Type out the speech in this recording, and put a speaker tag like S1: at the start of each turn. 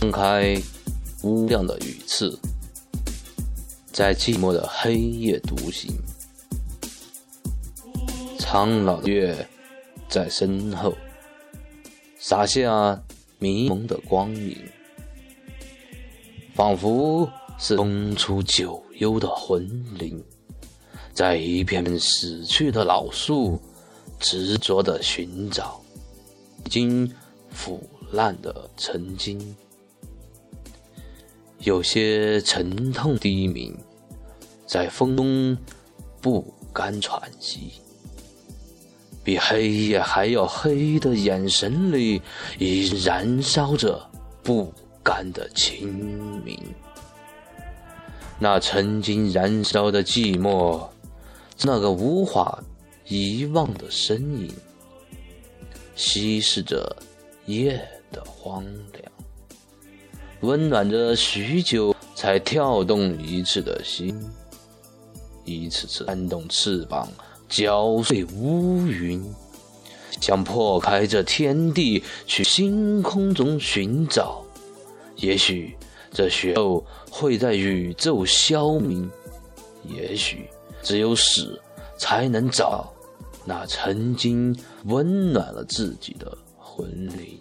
S1: 睁开无量的羽翅，在寂寞的黑夜独行。苍老的月在身后洒下迷蒙的光影，仿佛是冲出九幽的魂灵，在一片片死去的老树执着的寻找已经腐烂的曾经。有些沉痛低鸣，在风中不甘喘息。比黑夜还要黑的眼神里，已燃烧着不甘的清明。那曾经燃烧的寂寞，那个无法遗忘的身影，稀释着夜的荒凉，温暖着许久才跳动一次的心，一次次扇动翅膀。搅碎乌云，想破开这天地，去星空中寻找。也许这雪后会在宇宙消泯，也许只有死才能找那曾经温暖了自己的魂灵。